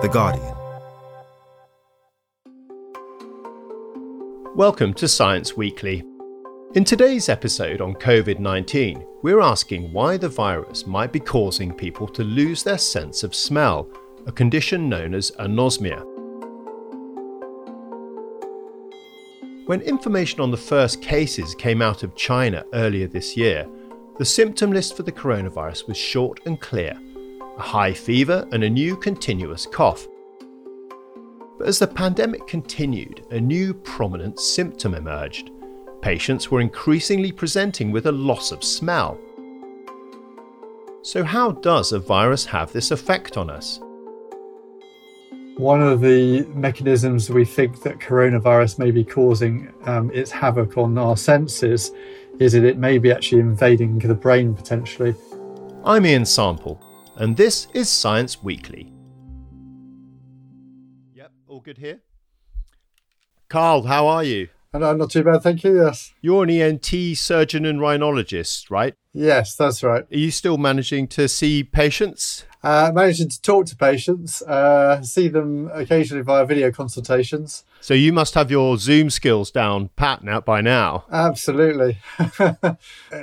The Guardian. Welcome to Science Weekly. In today's episode on COVID 19, we're asking why the virus might be causing people to lose their sense of smell, a condition known as anosmia. When information on the first cases came out of China earlier this year, the symptom list for the coronavirus was short and clear a high fever and a new continuous cough. But as the pandemic continued, a new prominent symptom emerged. Patients were increasingly presenting with a loss of smell. So, how does a virus have this effect on us? One of the mechanisms we think that coronavirus may be causing um, its havoc on our senses is that it may be actually invading the brain potentially. I'm Ian Sample, and this is Science Weekly. Yep, all good here? Carl, how are you? And I'm not too bad, thank you. Yes. You're an ENT surgeon and rhinologist, right? Yes, that's right. Are you still managing to see patients? Uh, managing to talk to patients, uh, see them occasionally via video consultations. So you must have your Zoom skills down pat now by now. Absolutely.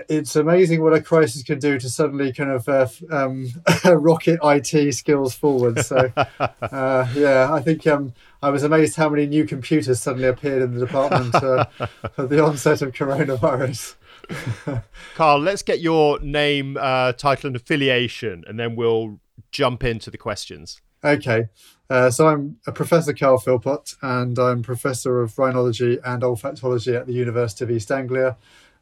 it's amazing what a crisis can do to suddenly kind of uh, um, rocket IT skills forward. So, uh, yeah, I think um, I was amazed how many new computers suddenly appeared in the department uh, at the onset of coronavirus. Carl, let's get your name, uh, title, and affiliation, and then we'll jump into the questions. Okay. Uh, so I'm a Professor Carl Philpott, and I'm Professor of Rhinology and Olfactology at the University of East Anglia.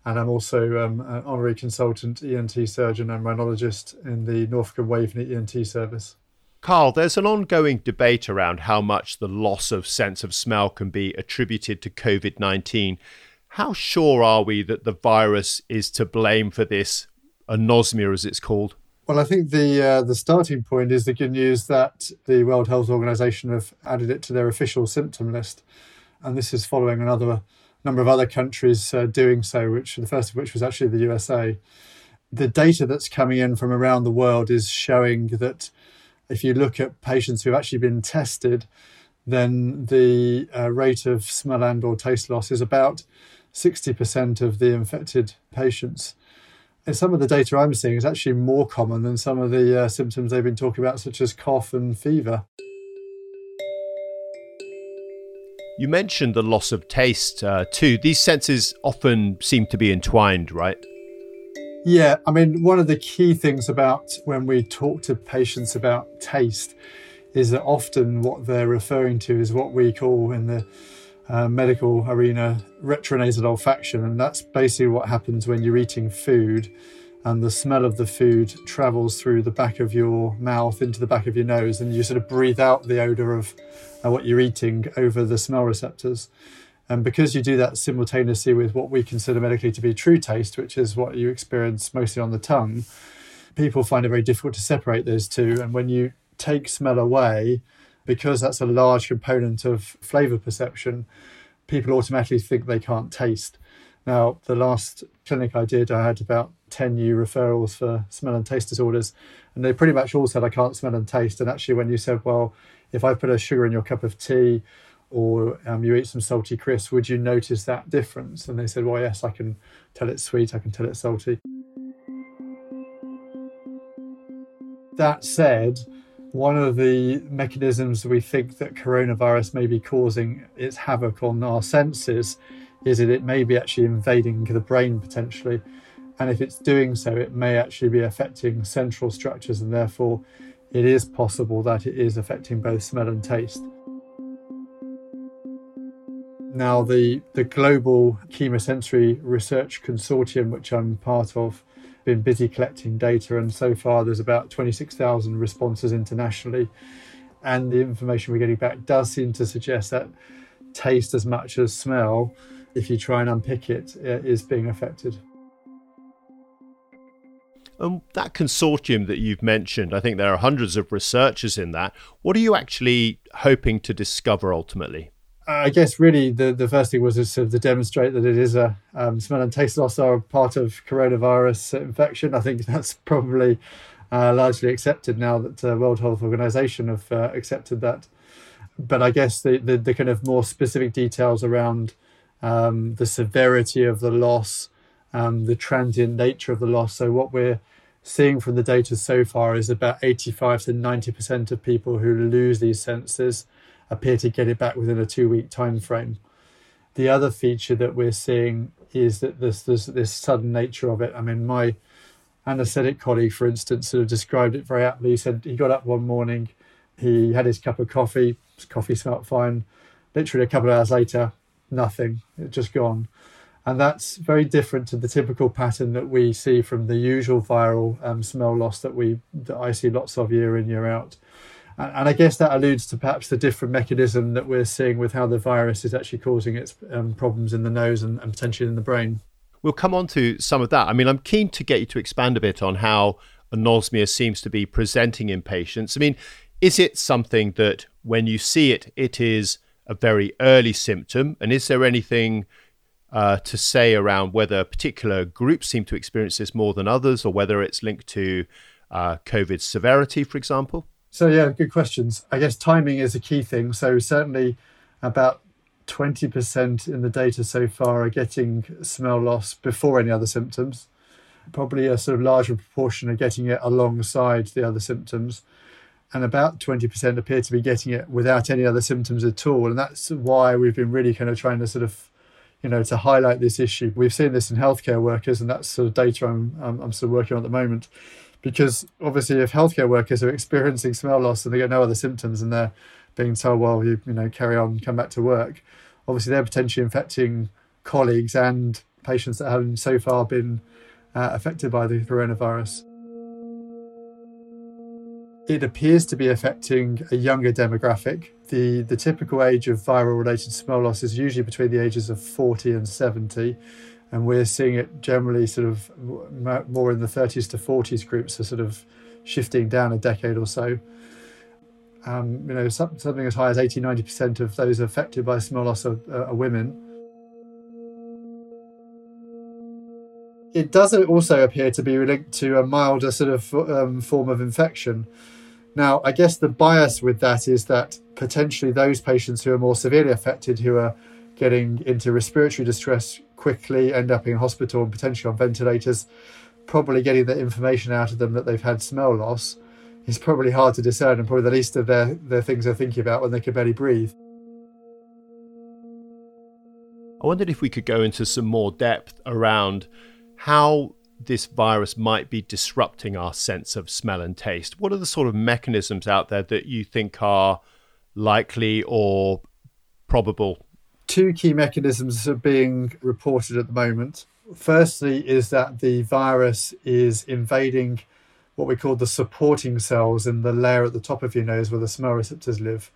And I'm also um, an honorary consultant ENT surgeon and rhinologist in the Norfolk and Waveney ENT service. Carl, there's an ongoing debate around how much the loss of sense of smell can be attributed to COVID 19. How sure are we that the virus is to blame for this anosmia, as it's called? Well, I think the uh, the starting point is the good news that the World Health Organization have added it to their official symptom list, and this is following another number of other countries uh, doing so. Which the first of which was actually the USA. The data that's coming in from around the world is showing that if you look at patients who've actually been tested, then the uh, rate of smell and or taste loss is about 60% of the infected patients. And some of the data I'm seeing is actually more common than some of the uh, symptoms they've been talking about, such as cough and fever. You mentioned the loss of taste uh, too. These senses often seem to be entwined, right? Yeah, I mean, one of the key things about when we talk to patients about taste is that often what they're referring to is what we call in the medical arena retronasal olfaction, and that's basically what happens when you're eating food and the smell of the food travels through the back of your mouth into the back of your nose, and you sort of breathe out the odor of uh, what you're eating over the smell receptors. And because you do that simultaneously with what we consider medically to be true taste, which is what you experience mostly on the tongue, people find it very difficult to separate those two. And when you take smell away, because that's a large component of flavor perception, people automatically think they can't taste. Now, the last clinic I did, I had about 10 new referrals for smell and taste disorders, and they pretty much all said, I can't smell and taste. And actually, when you said, Well, if I put a sugar in your cup of tea or um, you eat some salty crisps, would you notice that difference? And they said, Well, yes, I can tell it's sweet, I can tell it's salty. That said, one of the mechanisms we think that coronavirus may be causing its havoc on our senses is that it may be actually invading the brain potentially. And if it's doing so, it may actually be affecting central structures, and therefore it is possible that it is affecting both smell and taste. Now, the, the Global Chemosensory Research Consortium, which I'm part of, been busy collecting data, and so far there's about 26,000 responses internationally. And the information we're getting back does seem to suggest that taste, as much as smell, if you try and unpick it, is being affected. And that consortium that you've mentioned, I think there are hundreds of researchers in that. What are you actually hoping to discover ultimately? I guess really the, the first thing was to sort of to demonstrate that it is a um, smell and taste loss are part of coronavirus infection. I think that's probably uh, largely accepted now that the uh, World Health Organization have uh, accepted that. But I guess the, the, the, kind of more specific details around um, the severity of the loss, um, the transient nature of the loss. So, what we're seeing from the data so far is about 85 to 90% of people who lose these senses appear to get it back within a two week time frame. The other feature that we're seeing is that there's, there's this sudden nature of it. I mean, my anaesthetic colleague, for instance, sort of described it very aptly. He said he got up one morning, he had his cup of coffee, his coffee smelled fine. Literally a couple of hours later, nothing, it just gone. And that's very different to the typical pattern that we see from the usual viral um, smell loss that we that I see lots of year in year out. And, I guess that alludes to perhaps the different mechanism that we're seeing with how the virus is actually causing its um, problems in the nose and, and potentially in the brain. We'll come on to some of that. I mean, I'm keen to get you to expand a bit on how anosmia seems to be presenting in patients. I mean, is it something that when you see it, it is a very early symptom? And is there anything uh, to say around whether particular groups seem to experience this more than others or whether it's linked to uh, COVID severity, for example? So, yeah, good questions. I guess timing is a key thing. So, certainly about 20% in the data so far are getting smell loss before any other symptoms. Probably a sort of larger proportion are getting it alongside the other symptoms. And about 20% appear to be getting it without any other symptoms at all. And that's why we've been really kind of trying to sort of, you know, to highlight this issue. We've seen this in healthcare workers, and that's sort of data I'm, I'm, I'm still working on at the moment. Because obviously, if healthcare workers are experiencing smell loss and they get no other symptoms and they're being told, well, you, you know, carry on, come back to work, obviously they're potentially infecting colleagues and patients that haven't so far been uh, affected by the coronavirus. It appears to be affecting a younger demographic. The, the typical age of viral related smell loss is usually between the ages of 40 and 70. And we're seeing it generally sort of more in the 30s to 40s groups, are sort of shifting down a decade or so um, you know, something as high as 80, 90% of those affected by smell loss are, are women. It does also appear to be linked to a milder sort of um, form of infection. Now, I guess the bias with that is that potentially those patients who are more severely affected, who are getting into respiratory distress quickly, end up in hospital and potentially on ventilators, probably getting the information out of them that they've had smell loss is probably hard to discern and probably the least of their, their things they're thinking about when they can barely breathe. I wondered if we could go into some more depth around how this virus might be disrupting our sense of smell and taste. What are the sort of mechanisms out there that you think are likely or probable? Two key mechanisms are being reported at the moment. Firstly, is that the virus is invading what we call the supporting cells in the layer at the top of your nose where the smell receptors live.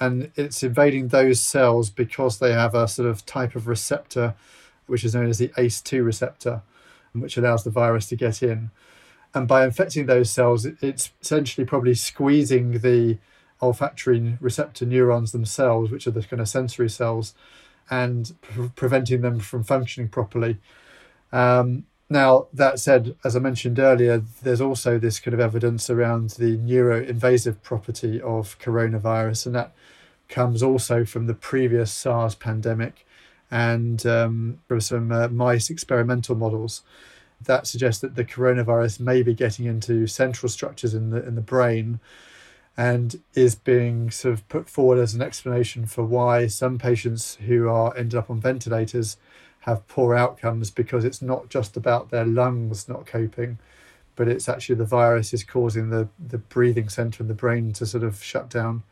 And it's invading those cells because they have a sort of type of receptor, which is known as the ACE2 receptor, which allows the virus to get in. And by infecting those cells, it's essentially probably squeezing the olfactory receptor neurons themselves, which are the kind of sensory cells, and pre- preventing them from functioning properly. Um, now, that said, as I mentioned earlier, there's also this kind of evidence around the neuroinvasive property of coronavirus, and that comes also from the previous SARS pandemic and um, from some uh, mice experimental models that suggest that the coronavirus may be getting into central structures in the in the brain and is being sort of put forward as an explanation for why some patients who are ended up on ventilators have poor outcomes because it's not just about their lungs not coping, but it's actually the virus is causing the, the breathing center in the brain to sort of shut down.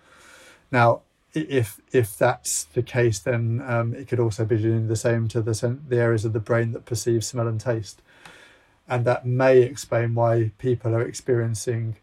Now, if if that's the case, then um, it could also be doing the same to the the areas of the brain that perceive smell and taste, and that may explain why people are experiencing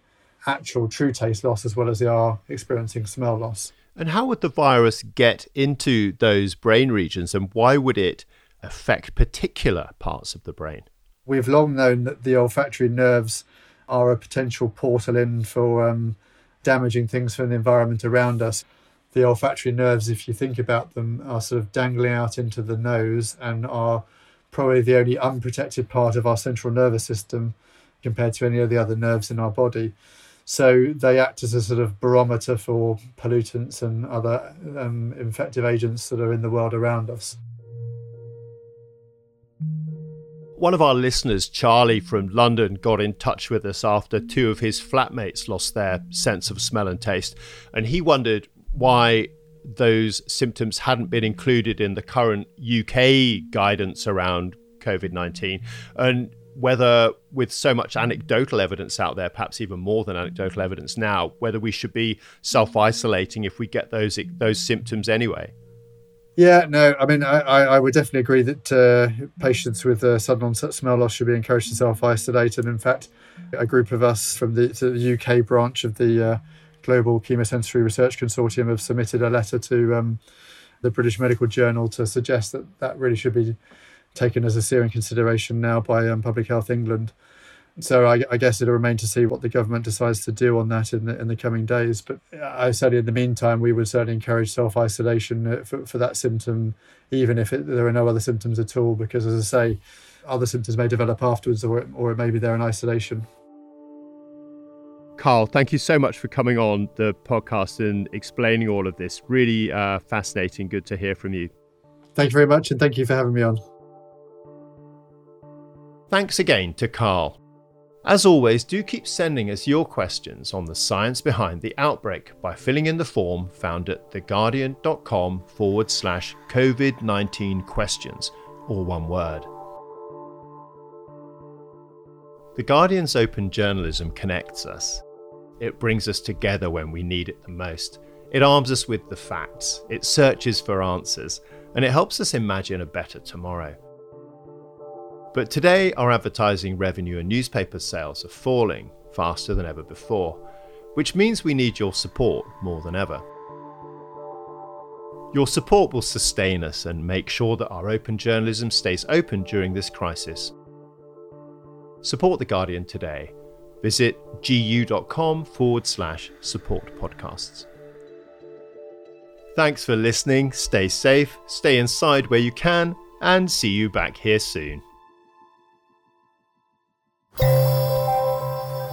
actual true taste loss as well as they are experiencing smell loss. And how would the virus get into those brain regions, and why would it affect particular parts of the brain? We've long known that the olfactory nerves are a potential portal in for um, damaging things from the environment around us. The olfactory nerves, if you think about them, are sort of dangling out into the nose and are probably the only unprotected part of our central nervous system compared to any of the other nerves in our body. So they act as a sort of barometer for pollutants and other um, infective agents that are in the world around us. One of our listeners, Charlie from London, got in touch with us after two of his flatmates lost their sense of smell and taste. And he wondered why those symptoms hadn't been included in the current UK guidance around COVID 19. And whether, with so much anecdotal evidence out there, perhaps even more than anecdotal evidence now, whether we should be self isolating if we get those, those symptoms anyway. Yeah, no, I mean, I, I would definitely agree that uh, patients with uh, sudden onset smell loss should be encouraged to self isolate. And in fact, a group of us from the, the UK branch of the uh, Global Chemosensory Research Consortium have submitted a letter to um, the British Medical Journal to suggest that that really should be taken as a serious consideration now by um, Public Health England so I, I, guess it'll remain to see what the government decides to do on that in the in the coming days. But I said in the meantime, we would certainly encourage self isolation uh, for, for that symptom, even if it, there are no other symptoms at all, because as I say, other symptoms may develop afterwards, or or maybe they're in isolation. Carl, thank you so much for coming on the podcast and explaining all of this. Really uh, fascinating. Good to hear from you. Thank you very much, and thank you for having me on. Thanks again to Carl. As always, do keep sending us your questions on the science behind the outbreak by filling in the form found at theguardian.com forward slash COVID 19 questions, or one word. The Guardian's open journalism connects us. It brings us together when we need it the most. It arms us with the facts, it searches for answers, and it helps us imagine a better tomorrow. But today, our advertising revenue and newspaper sales are falling faster than ever before, which means we need your support more than ever. Your support will sustain us and make sure that our open journalism stays open during this crisis. Support The Guardian today. Visit gu.com forward slash support podcasts. Thanks for listening. Stay safe, stay inside where you can, and see you back here soon.